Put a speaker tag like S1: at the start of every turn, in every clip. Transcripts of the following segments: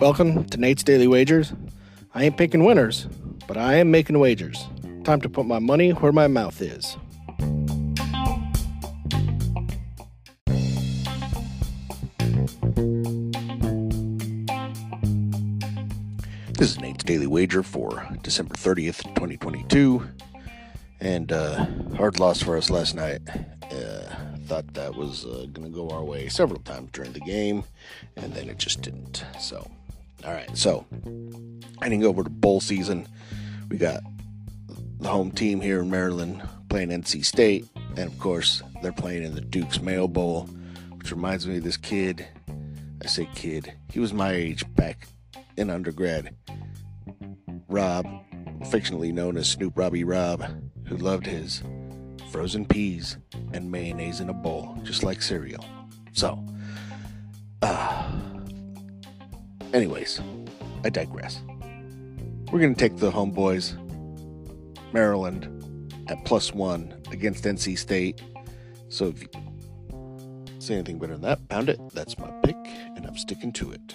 S1: Welcome to Nate's Daily Wagers. I ain't picking winners, but I am making wagers. Time to put my money where my mouth is. This is Nate's Daily Wager for December 30th, 2022. And uh, hard loss for us last night. Thought that was uh, going to go our way several times during the game, and then it just didn't. So, all right. So, heading over to bowl season, we got the home team here in Maryland playing NC State, and of course, they're playing in the Duke's Mayo Bowl, which reminds me of this kid. I say kid, he was my age back in undergrad. Rob, affectionately known as Snoop Robbie Rob, who loved his frozen peas and mayonnaise in a bowl, just like cereal. So, uh, anyways, I digress. We're going to take the homeboys, Maryland, at plus one against NC State. So if you say anything better than that, pound it. That's my pick, and I'm sticking to it.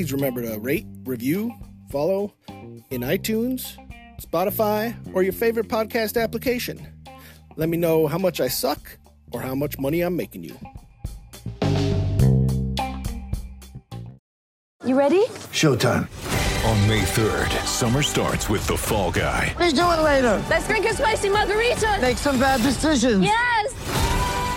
S1: Please remember to rate, review, follow in iTunes, Spotify, or your favorite podcast application. Let me know how much I suck or how much money I'm making you.
S2: You ready?
S3: Showtime.
S4: On May 3rd, summer starts with The Fall Guy.
S3: Let's do it later.
S2: Let's drink a spicy margarita.
S3: Make some bad decisions.
S2: Yes.